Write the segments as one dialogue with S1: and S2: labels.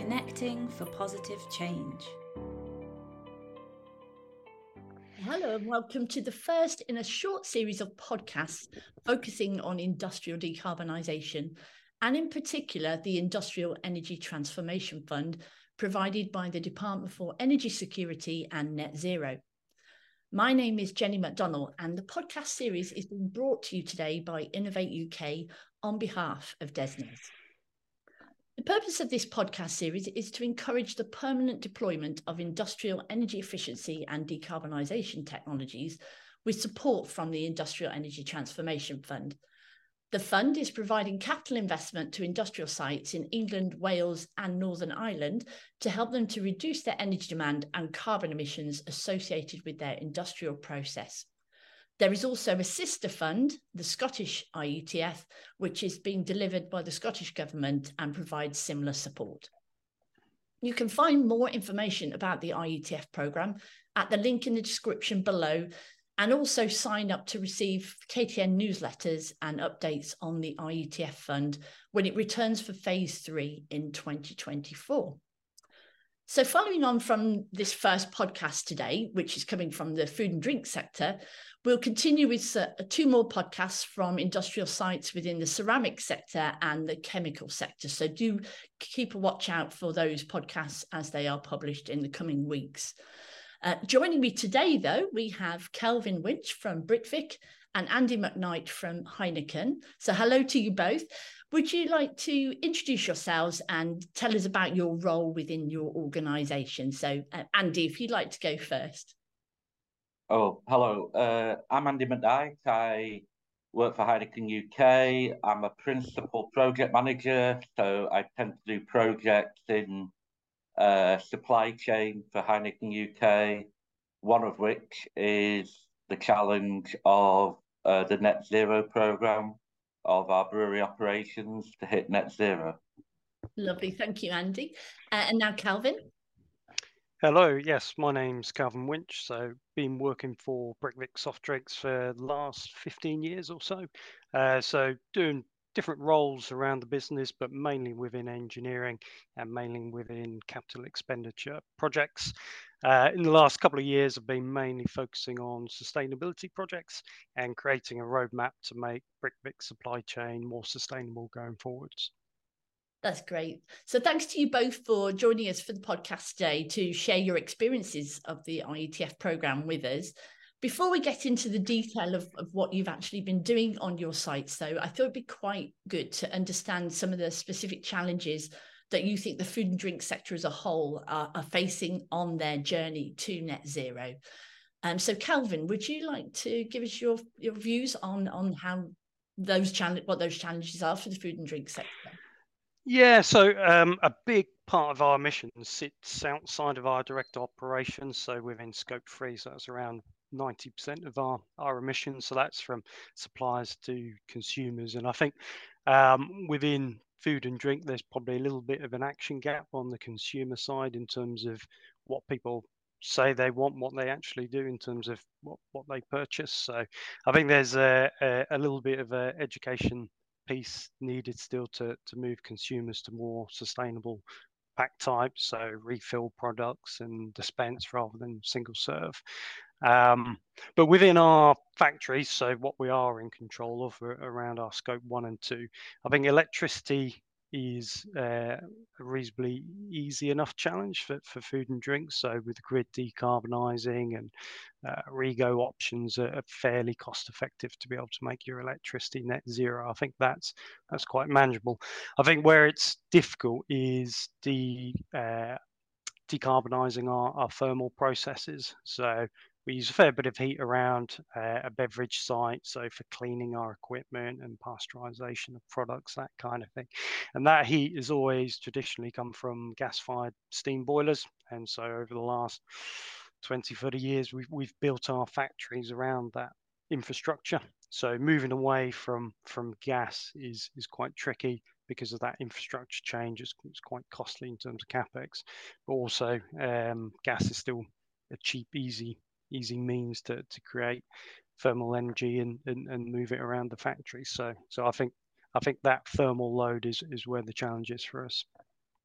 S1: connecting for positive change.
S2: Hello, and welcome to the first in a short series of podcasts focusing on industrial decarbonisation, and in particular, the Industrial Energy Transformation Fund provided by the Department for Energy Security and Net Zero. My name is Jenny McDonnell, and the podcast series is being brought to you today by Innovate UK on behalf of DESNZ. The purpose of this podcast series is to encourage the permanent deployment of industrial energy efficiency and decarbonisation technologies with support from the Industrial Energy Transformation Fund. The fund is providing capital investment to industrial sites in England, Wales, and Northern Ireland to help them to reduce their energy demand and carbon emissions associated with their industrial process. There is also a sister fund, the Scottish IETF, which is being delivered by the Scottish Government and provides similar support. You can find more information about the IETF programme at the link in the description below and also sign up to receive KTN newsletters and updates on the IETF fund when it returns for phase three in 2024. So, following on from this first podcast today, which is coming from the food and drink sector, we'll continue with uh, two more podcasts from industrial sites within the ceramic sector and the chemical sector. So, do keep a watch out for those podcasts as they are published in the coming weeks. Uh, joining me today, though, we have Calvin Winch from Britvic and Andy McKnight from Heineken. So, hello to you both. Would you like to introduce yourselves and tell us about your role within your organisation? So, uh, Andy, if you'd like to go first.
S3: Oh, hello. Uh, I'm Andy McKnight. I work for Heineken UK. I'm a principal project manager, so I tend to do projects in uh, supply chain for Heineken UK, one of which is the challenge of uh, the net zero program of our brewery operations to hit net zero.
S2: Lovely. Thank you, Andy. Uh, and now, Calvin.
S4: Hello, yes, my name's Calvin Winch. So, been working for Britvic Soft Drinks for the last 15 years or so. Uh, so, doing different roles around the business, but mainly within engineering and mainly within capital expenditure projects. Uh, in the last couple of years, I've been mainly focusing on sustainability projects and creating a roadmap to make Britvic supply chain more sustainable going forwards.
S2: That's great. So, thanks to you both for joining us for the podcast today to share your experiences of the IETF program with us. Before we get into the detail of, of what you've actually been doing on your sites, though, I thought it'd be quite good to understand some of the specific challenges that you think the food and drink sector as a whole are, are facing on their journey to net zero. Um, so, Calvin, would you like to give us your your views on on how those challenge what those challenges are for the food and drink sector?
S4: Yeah, so um, a big part of our mission sits outside of our direct operations, so within scope three, so that's around 90% of our, our emissions. So that's from suppliers to consumers. And I think um, within food and drink, there's probably a little bit of an action gap on the consumer side in terms of what people say they want, what they actually do in terms of what, what they purchase. So I think there's a, a, a little bit of an education piece needed still to, to move consumers to more sustainable pack types, so refill products and dispense rather than single serve. Um, but within our factories, so what we are in control of around our scope one and two, I think electricity is uh, a reasonably easy enough challenge for, for food and drinks. So with grid decarbonising and uh, REGO options are fairly cost effective to be able to make your electricity net zero. I think that's that's quite manageable. I think where it's difficult is the uh, decarbonising our, our thermal processes. So we use a fair bit of heat around uh, a beverage site, so for cleaning our equipment and pasteurization of products, that kind of thing. And that heat has always traditionally come from gas-fired steam boilers, and so over the last 20, 30 years, we've we've built our factories around that infrastructure. So moving away from from gas is is quite tricky because of that infrastructure change. It's, it's quite costly in terms of capex, but also um, gas is still a cheap, easy easy means to, to create thermal energy and, and, and move it around the factory. So so I think I think that thermal load is, is where the challenge is for us.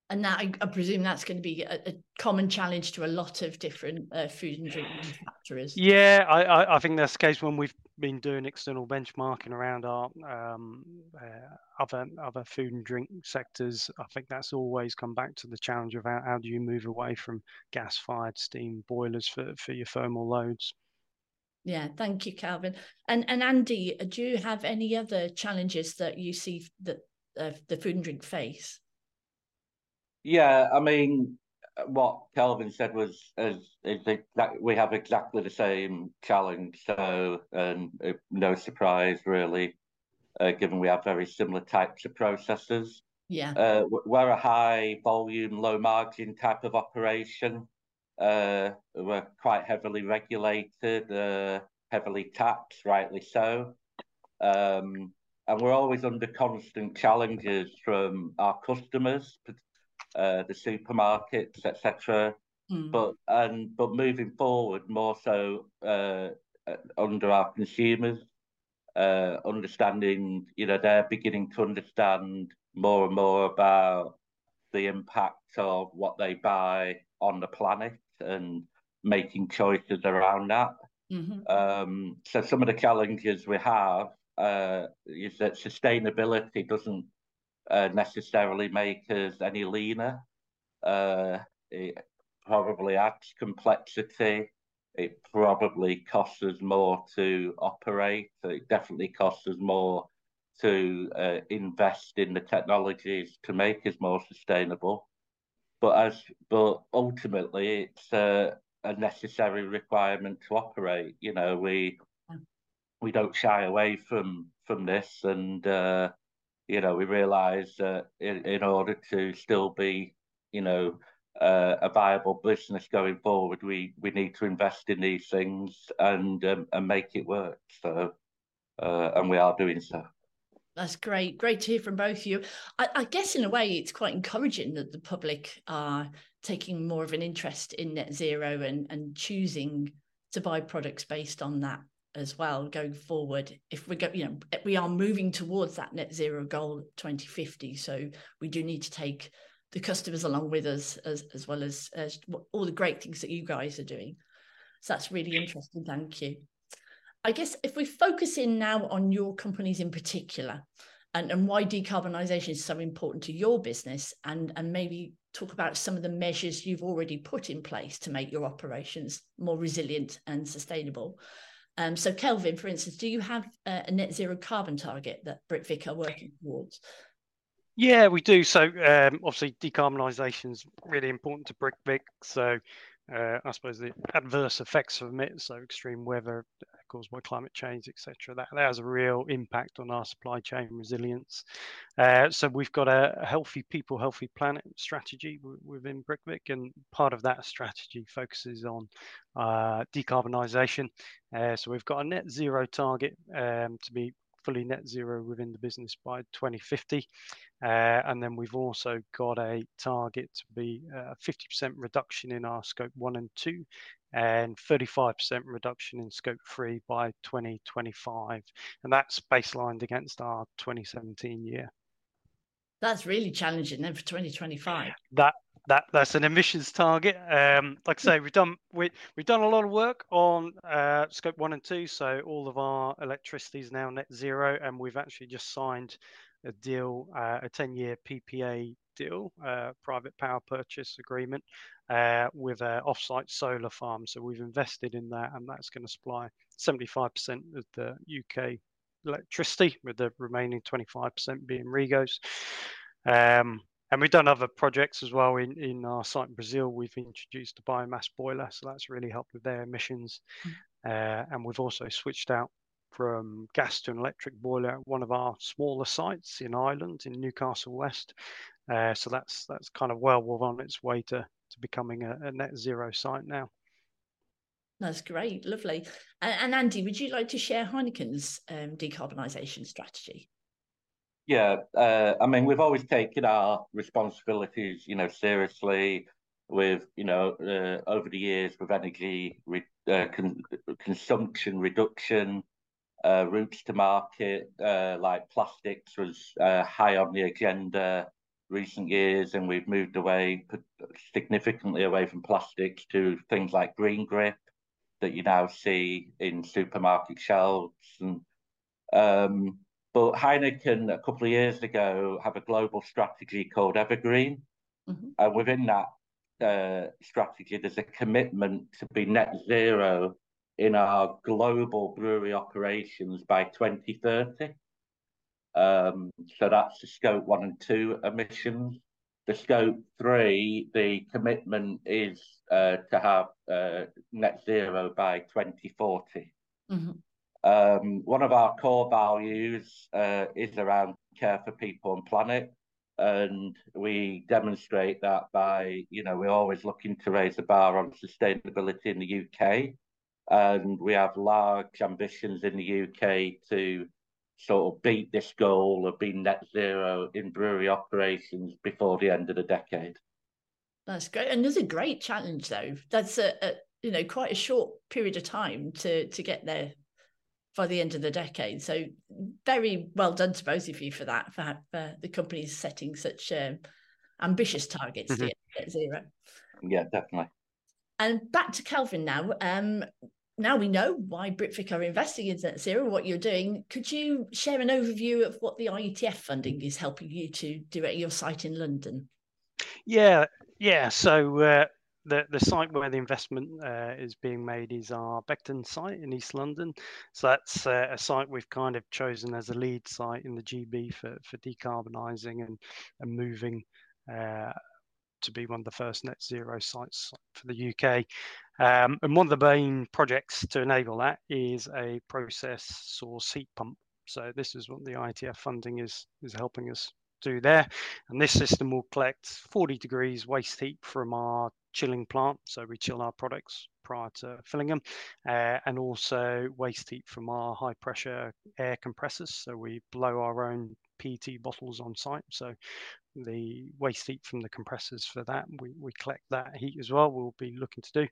S2: and that I, I, presume that's going to be a, a, common challenge to a lot of different uh, food and drink manufacturers.
S4: Yeah, I, I, I, think that's the case when we've been doing external benchmarking around our um, uh, other other food and drink sectors. I think that's always come back to the challenge of how, how do you move away from gas-fired steam boilers for, for your thermal loads.
S2: Yeah, thank you, Calvin. And and Andy, do you have any other challenges that you see that uh, the food and drink face?
S3: Yeah, I mean, what Calvin said was is, is that we have exactly the same challenge. So, and uh, no surprise really, uh, given we have very similar types of processes.
S2: Yeah,
S3: uh, we're a high volume, low margin type of operation. Uh, we're quite heavily regulated, uh, heavily taxed, rightly so. Um, and we're always under constant challenges from our customers, uh, the supermarkets, etc. Mm. But and but moving forward, more so uh, uh, under our consumers, uh, understanding, you know, they're beginning to understand more and more about the impact of what they buy on the planet and making choices around that. Mm-hmm. Um, so some of the challenges we have uh, is that sustainability doesn't uh, necessarily make us any leaner. Uh, it probably adds complexity. It probably costs us more to operate. It definitely costs us more to uh, invest in the technologies to make us more sustainable. But as but ultimately, it's a, a necessary requirement to operate. You know, we we don't shy away from from this, and uh, you know, we realise that in, in order to still be, you know, uh, a viable business going forward, we we need to invest in these things and um, and make it work. So, uh, and we are doing so.
S2: That's great. Great to hear from both of you. I, I, guess in a way, it's quite encouraging that the public are taking more of an interest in net zero and and choosing to buy products based on that as well going forward if we go you know eh, we are moving towards that net zero goal 2050 so we do need to take the customers along with us as, as well as, as all the great things that you guys are doing. So that's really interesting. Thank you. I guess if we focus in now on your companies in particular and, and why decarbonisation is so important to your business and and maybe talk about some of the measures you've already put in place to make your operations more resilient and sustainable um, so, Calvin, for instance, do you have a, a net zero carbon target that Britvic are working towards?
S4: Yeah, we do. So, um, obviously, decarbonisation is really important to Britvic. So, uh, I suppose the adverse effects of it, so extreme weather caused by climate change, etc., that, that has a real impact on our supply chain resilience. Uh, so we've got a, healthy people, healthy planet strategy w- within Britvic, and part of that strategy focuses on uh, decarbonisation. Uh, so we've got a net zero target um, to be fully net zero within the business by 2050. Uh, and then we've also got a target to be a 50% reduction in our scope one and two and 35% reduction in scope three by 2025. And that's baselined against our 2017 year.
S2: That's really challenging then for 2025.
S4: That that that's an emissions target. Um, like I say, we've done we we've done a lot of work on uh, scope one and two. So all of our electricity is now net zero, and we've actually just signed a deal, uh, a 10-year PPA deal, uh, private power purchase agreement, uh, with an off-site solar farm. So we've invested in that, and that's going to supply 75% of the UK electricity, with the remaining 25% being REGOs. Um, and we've done other projects as well in, in our site in Brazil. We've introduced a biomass boiler, so that's really helped with their emissions. Mm. Uh, and we've also switched out from gas to an electric boiler at one of our smaller sites in Ireland, in Newcastle West. Uh, so that's that's kind of well on its way to, to becoming a, a net zero site now.
S2: That's great, lovely. And, and, Andy, would you like to share Heineken's um, decarbonisation strategy?
S3: Yeah, uh, I mean, we've always taken our responsibilities, you know, seriously. With you know, uh, over the years, with energy re- uh, con- consumption reduction, uh, routes to market, uh, like plastics was uh, high on the agenda. recent years, and we've moved away significantly away from plastics to things like green grip that you now see in supermarket shelves. And um, but Heineken a couple of years ago have a global strategy called Evergreen, mm-hmm. and within that uh, strategy, there's a commitment to be net zero in our global brewery operations by 2030. Um, so that's the scope one and two emissions. The scope three, the commitment is uh, to have uh, net zero by 2040. Mm-hmm. Um, one of our core values uh, is around care for people and planet. And we demonstrate that by, you know, we're always looking to raise the bar on sustainability in the UK. And we have large ambitions in the UK to sort of beat this goal of being net zero in brewery operations before the end of the decade.
S2: That's great, and there's a great challenge though. That's a, a, you know quite a short period of time to to get there by the end of the decade. So very well done to both of you for that. For, for the companies setting such um, ambitious targets mm-hmm. to get zero.
S3: Yeah, definitely.
S2: And back to Calvin now. Um, now we know why Britvic are investing in net zero, what you're doing. Could you share an overview of what the IETF funding is helping you to do at your site in London?
S4: Yeah, yeah. So uh, the the site where the investment uh, is being made is our Beckton site in East London. So that's uh, a site we've kind of chosen as a lead site in the GB for for decarbonising and and moving uh, to be one of the first net zero sites for the UK. Um, and one of the main projects to enable that is a process source heat pump. So this is what the ITF funding is is helping us do there. And this system will collect 40 degrees waste heat from our chilling plant. So we chill our products prior to filling them, uh, and also waste heat from our high pressure air compressors. So we blow our own PET bottles on site. So the waste heat from the compressors for that, we, we collect that heat as well. We'll be looking to do,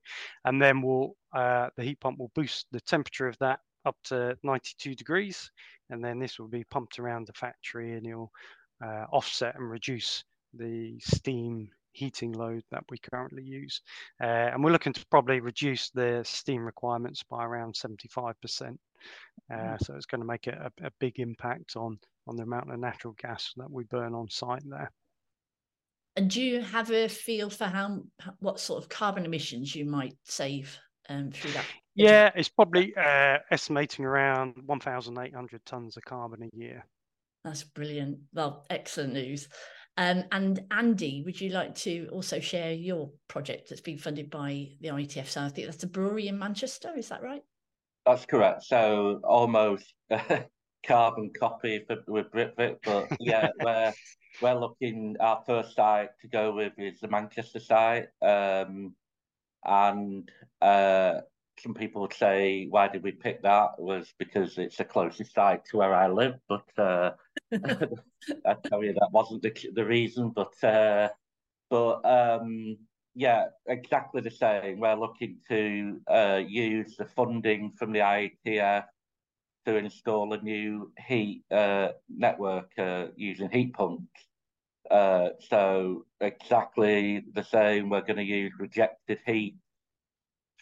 S4: and then we'll uh, the heat pump will boost the temperature of that up to 92 degrees, and then this will be pumped around the factory, and it'll uh, offset and reduce the steam heating load that we currently use. Uh, and we're looking to probably reduce the steam requirements by around 75%. Uh, mm. so it's going to make a, a, big impact on, on the amount of natural gas that we burn on site there.
S2: And do you have a feel for how what sort of carbon emissions you might save um, through that?
S4: Yeah, it's probably uh, estimating around 1,800 tons of carbon a year.
S2: That's brilliant. Well, excellent news. Um, and Andy, would you like to also share your project that's been funded by the IETF? So I think that's a brewery in Manchester. Is that right?
S3: That's correct. So almost carbon copy for, with Britvic, but yeah, we're we're looking. Our first site to go with is the Manchester site, um, and uh, some people would say, why did we pick that? Was because it's the closest site to where I live. But uh, I tell you, that wasn't the, the reason. But uh, but um, yeah, exactly the same. We're looking to uh, use the funding from the IETF to install a new heat uh, network uh, using heat pumps. Uh, so exactly the same. We're going to use rejected heat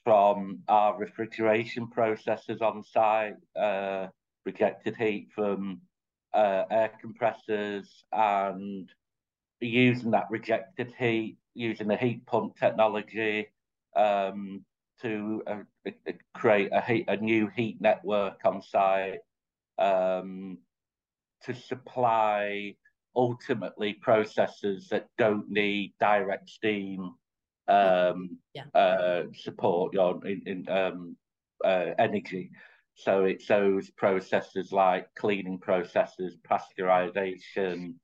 S3: from our refrigeration processes on site, uh, rejected heat from uh, air compressors, and using that rejected heat, using the heat pump technology um, to uh, create a, heat, a new heat network on site um, to supply ultimately processes that don't need direct steam um, yeah. uh, support your in, in um, uh, energy. So it's those processes like cleaning processes, pasteurization,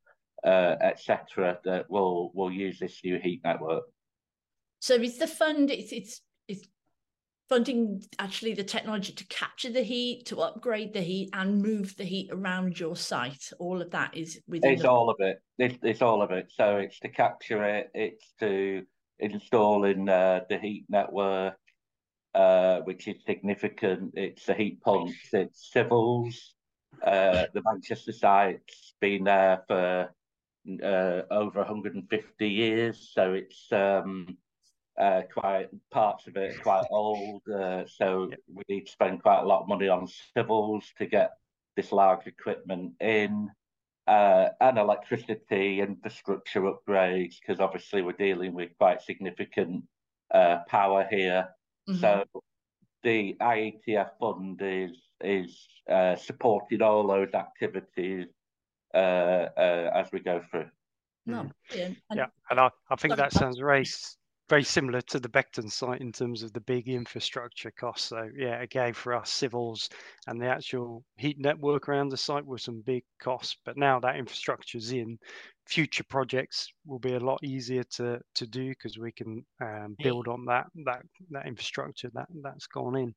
S3: uh, etc., that will will use this new heat network.
S2: So is the fund it's it's it's funding actually the technology to capture the heat, to upgrade the heat, and move the heat around your site. All of that is within.
S3: It's the... all of it. It's, it's all of it. So it's to capture it. It's to installing uh, the heat network, uh, which is significant. It's the heat pumps, it's civils. Uh, the Manchester site's been there for uh, over 150 years, so it's um, uh, quite parts of it quite old. Uh, so we need to spend quite a lot of money on civils to get this large equipment in. Uh, and electricity infrastructure upgrades because obviously we're dealing with quite significant uh, power here. Mm-hmm. So the IETF fund is is uh, supporting all those activities uh, uh, as we go through.
S2: No,
S4: yeah, yeah, and I, I think that sounds very very similar to the Beckton site in terms of the big infrastructure costs. So yeah, again for us civils and the actual heat network around the site were some big costs, but now that infrastructure's in, future projects will be a lot easier to to do because we can um, build on that that that infrastructure that that's gone in.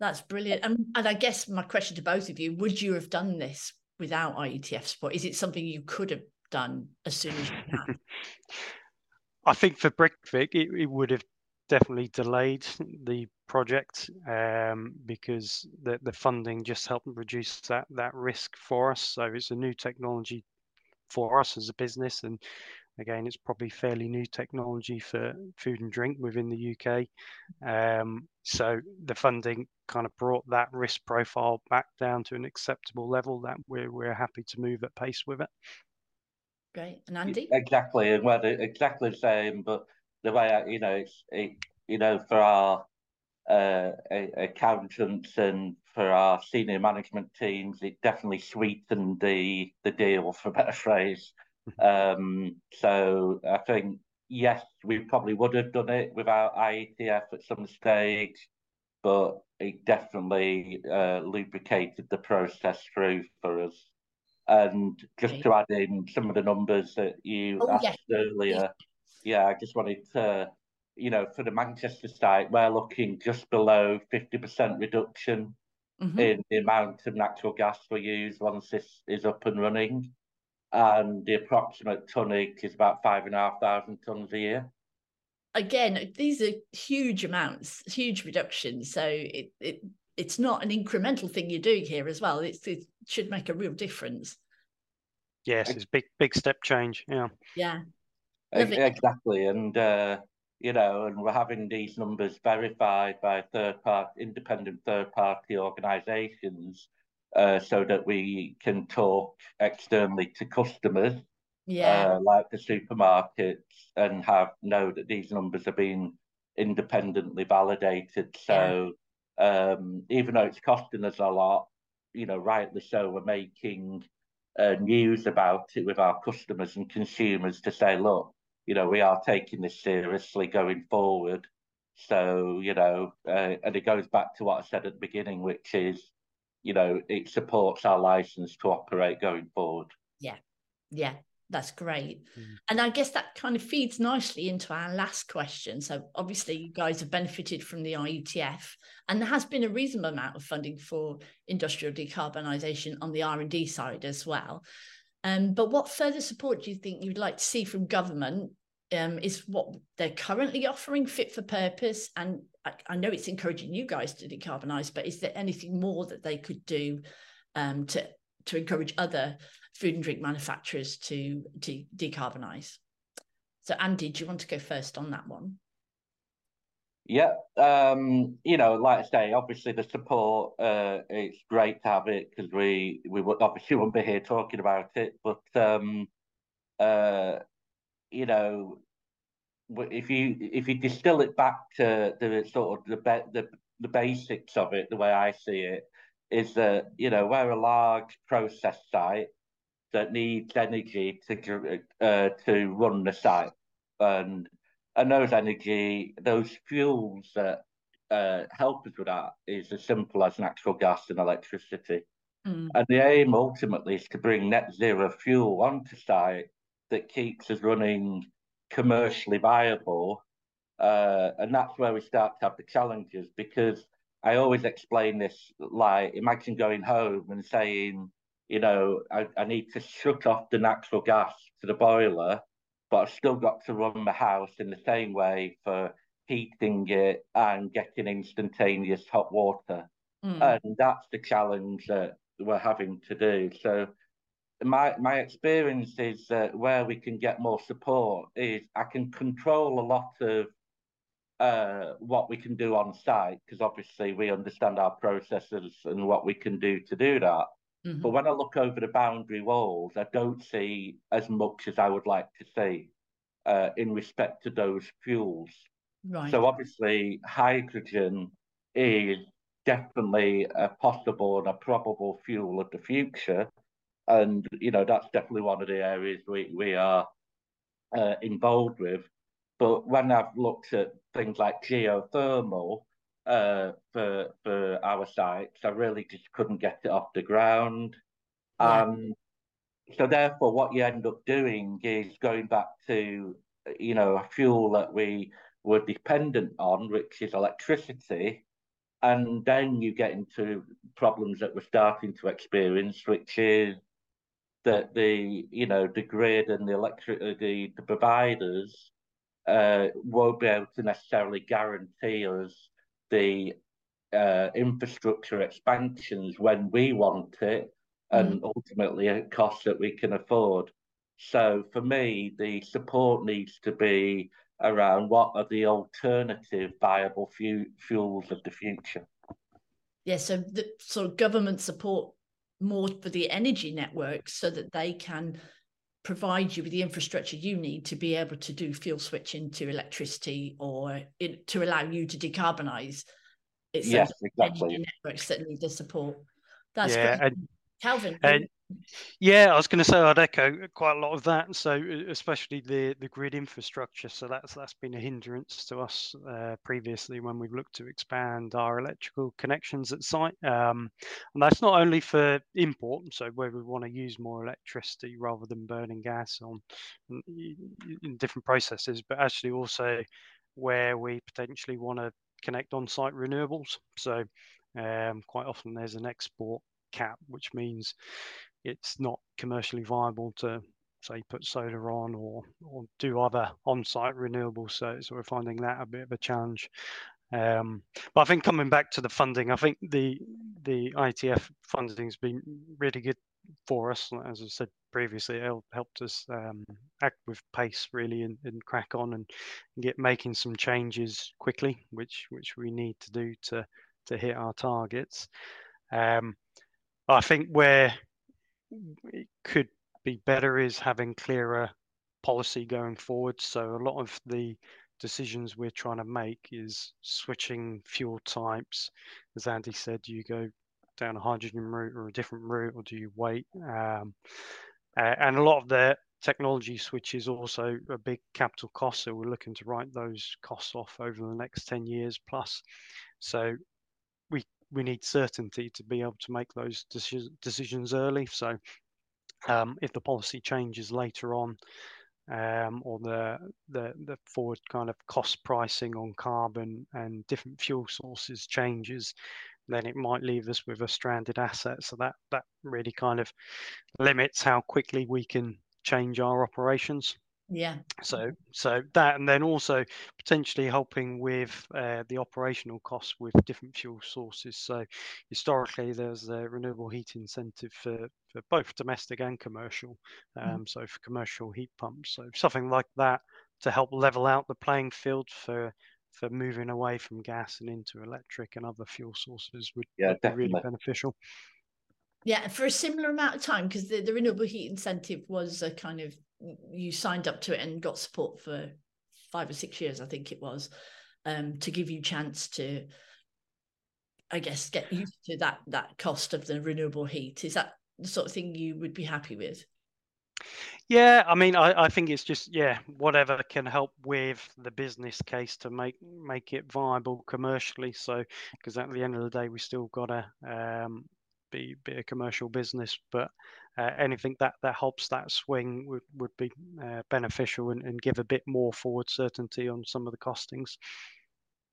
S2: That's brilliant. And, and I guess my question to both of you: Would you have done this without IETF support? Is it something you could have done as soon as you?
S4: I think for Britvic, it, it would have definitely delayed the project um, because the, the funding just helped reduce that, that risk for us. So it's a new technology for us as a business. And again, it's probably fairly new technology for food and drink within the UK. Um, so the funding kind of brought that risk profile back down to an acceptable level that we're, we're happy to move at pace with it.
S2: Great. And Andy?
S3: Exactly. And well, exactly the same, but the way, I, you know, it's, it, you know, for our uh, accountants and for our senior management teams, it definitely sweetened the the deal, for a better phrase. um, so I think yes, we probably would have done it without IETF at some stage, but it definitely uh, lubricated the process through for us. And just to add in some of the numbers that you oh, asked yeah. earlier, yeah, I just wanted to, you know, for the Manchester site, we're looking just below 50% reduction mm-hmm. in the amount of natural gas we use once this is up and running. And the approximate tonnage is about five and a half thousand tons a year.
S2: Again, these are huge amounts, huge reductions. So it, it it's not an incremental thing you're doing here as well. It's, it should make a real difference.
S4: Yes, it's big, big step change. Yeah.
S2: Yeah.
S3: Exactly, and uh, you know, and we're having these numbers verified by third party, independent third party organisations, uh, so that we can talk externally to customers,
S2: yeah,
S3: uh, like the supermarkets, and have know that these numbers are being independently validated. So um, even though it's costing us a lot, you know, rightly so, we're making uh, news about it with our customers and consumers to say, look, you know, we are taking this seriously going forward. So, you know, uh, and it goes back to what I said at the beginning, which is, you know, it supports our license to operate going forward.
S2: Yeah. Yeah. That's great. Mm. And I guess that kind of feeds nicely into our last question. So obviously you guys have benefited from the IETF and there has been a reasonable amount of funding for industrial decarbonisation on the R&D side as well. Um, but what further support do you think you'd like to see from government um, is what they're currently offering fit for purpose? And I, I know it's encouraging you guys to decarbonise, but is there anything more that they could do um, to to encourage other food and drink manufacturers to, to decarbonize. So, Andy, do you want to go first on that one?
S3: Yeah, um, you know, like I say, obviously the support, uh, it's great to have it because we we would obviously wouldn't be here talking about it, but um, uh, you know, if you if you distill it back to the sort of the the the basics of it, the way I see it, is that you know we're a large process site that needs energy to uh, to run the site, and and those energy, those fuels that uh, help us with that is as simple as natural gas and electricity. Mm. And the aim ultimately is to bring net zero fuel onto site that keeps us running commercially viable. Uh, and that's where we start to have the challenges because I always explain this like imagine going home and saying, you know, I, I need to shut off the natural gas to the boiler, but I've still got to run the house in the same way for heating it and getting instantaneous hot water. Mm. And that's the challenge that we're having to do. So my my experience is that where we can get more support is I can control a lot of uh, what we can do on site because obviously we understand our processes and what we can do to do that. Mm-hmm. But when I look over the boundary walls, I don't see as much as I would like to see uh, in respect to those fuels. Right. So obviously, hydrogen is definitely a possible and a probable fuel of the future, and you know that's definitely one of the areas we we are uh, involved with. But when I've looked at things like geothermal uh, for for our sites, I really just couldn't get it off the ground. Yeah. Um, so therefore, what you end up doing is going back to you know a fuel that we were dependent on, which is electricity, and then you get into problems that we're starting to experience, which is that the you know the grid and the electric the, the providers uh, won't be able to necessarily guarantee us the uh, infrastructure expansions when we want it and mm. ultimately at cost that we can afford. So for me, the support needs to be around what are the alternative viable fu- fuels of the future.
S2: Yeah, so the sort of government support more for the energy networks so that they can provide you with the infrastructure you need to be able to do fuel switching to electricity or it, to allow you to decarbonize.
S3: It's yes, exactly.
S2: networks that need the support. That's yeah, great. And, Calvin.
S4: And, yeah, I was going to say I'd echo quite a lot of that. So especially the the grid infrastructure. So that's that's been a hindrance to us uh, previously when we've looked to expand our electrical connections at site. Um, and that's not only for import, so where we want to use more electricity rather than burning gas on in different processes, but actually also where we potentially want to connect on-site renewables. So um, quite often there's an export cap, which means it's not commercially viable to say put solar on or or do other on-site renewables. So, so we're finding that a bit of a challenge. Um, but I think coming back to the funding, I think the the IETF funding has been really good for us. As I said previously, it helped us um, act with pace really and, and crack on and, get making some changes quickly, which which we need to do to to hit our targets. Um, I think where it could be better is having clearer policy going forward. So a lot of the decisions we're trying to make is switching fuel types. As Andy said, do you go down a hydrogen route or a different route, or do you wait? Um, and a lot of the technology switch is also a big capital cost. So we're looking to write those costs off over the next 10 years plus. So we need certainty to be able to make those decisions early. So um, if the policy changes later on, um, or the, the the forward kind of cost pricing on carbon and different fuel sources changes, then it might leave us with a stranded asset. So that that really kind of limits how quickly we can change our operations.
S2: Yeah.
S4: So so that and then also potentially helping with uh, the operational costs with different fuel sources. So historically, there's a renewable heat incentive for, for both domestic and commercial. Mm. Um, mm. So for commercial heat pumps, so something like that to help level out the playing field for for moving away from gas and into electric and other fuel sources would, yeah, would be really beneficial.
S2: Yeah, for a similar amount of time, because the, the renewable heat incentive was a kind of you signed up to it and got support for five or six years, I think it was, um, to give you chance to, I guess, get used to that that cost of the renewable heat. Is that the sort of thing you would be happy with?
S4: Yeah, I mean, I, I think it's just yeah, whatever can help with the business case to make make it viable commercially. So, because at the end of the day, we still got to um, be be a commercial business, but uh, anything that that helps that swing would would be uh, beneficial and, and give a bit more forward certainty on some of the costings.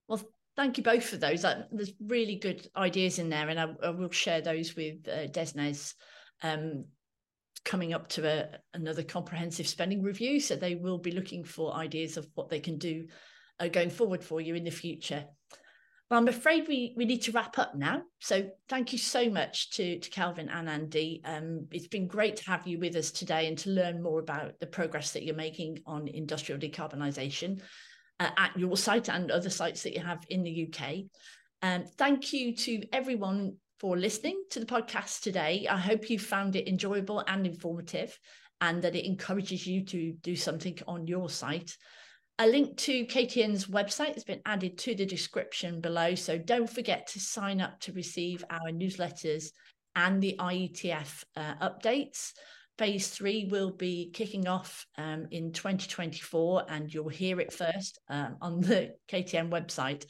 S2: Well, thank you both for those. there's really good ideas in there, and I, I will share those with uh, DESNZ um, coming up to a, another comprehensive spending review. So they will be looking for ideas of what they can do uh, going forward for you in the future. Well, I'm afraid we, we need to wrap up now. So thank you so much to, to Calvin and Andy. Um, it's been great to have you with us today and to learn more about the progress that you're making on industrial decarbonisation uh, at your site and other sites that you have in the UK. Um, thank you to everyone for listening to the podcast today. I hope you found it enjoyable and informative and that it encourages you to do something on your site. A link to KTN's website has been added to the description below. So don't forget to sign up to receive our newsletters and the IETF uh, updates. Phase three will be kicking off um, in 2024, and you'll hear it first um, on the KTN website.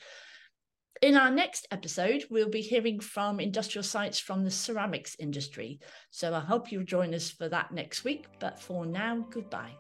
S2: In our next episode, we'll be hearing from industrial sites from the ceramics industry. So I hope you'll join us for that next week. But for now, goodbye.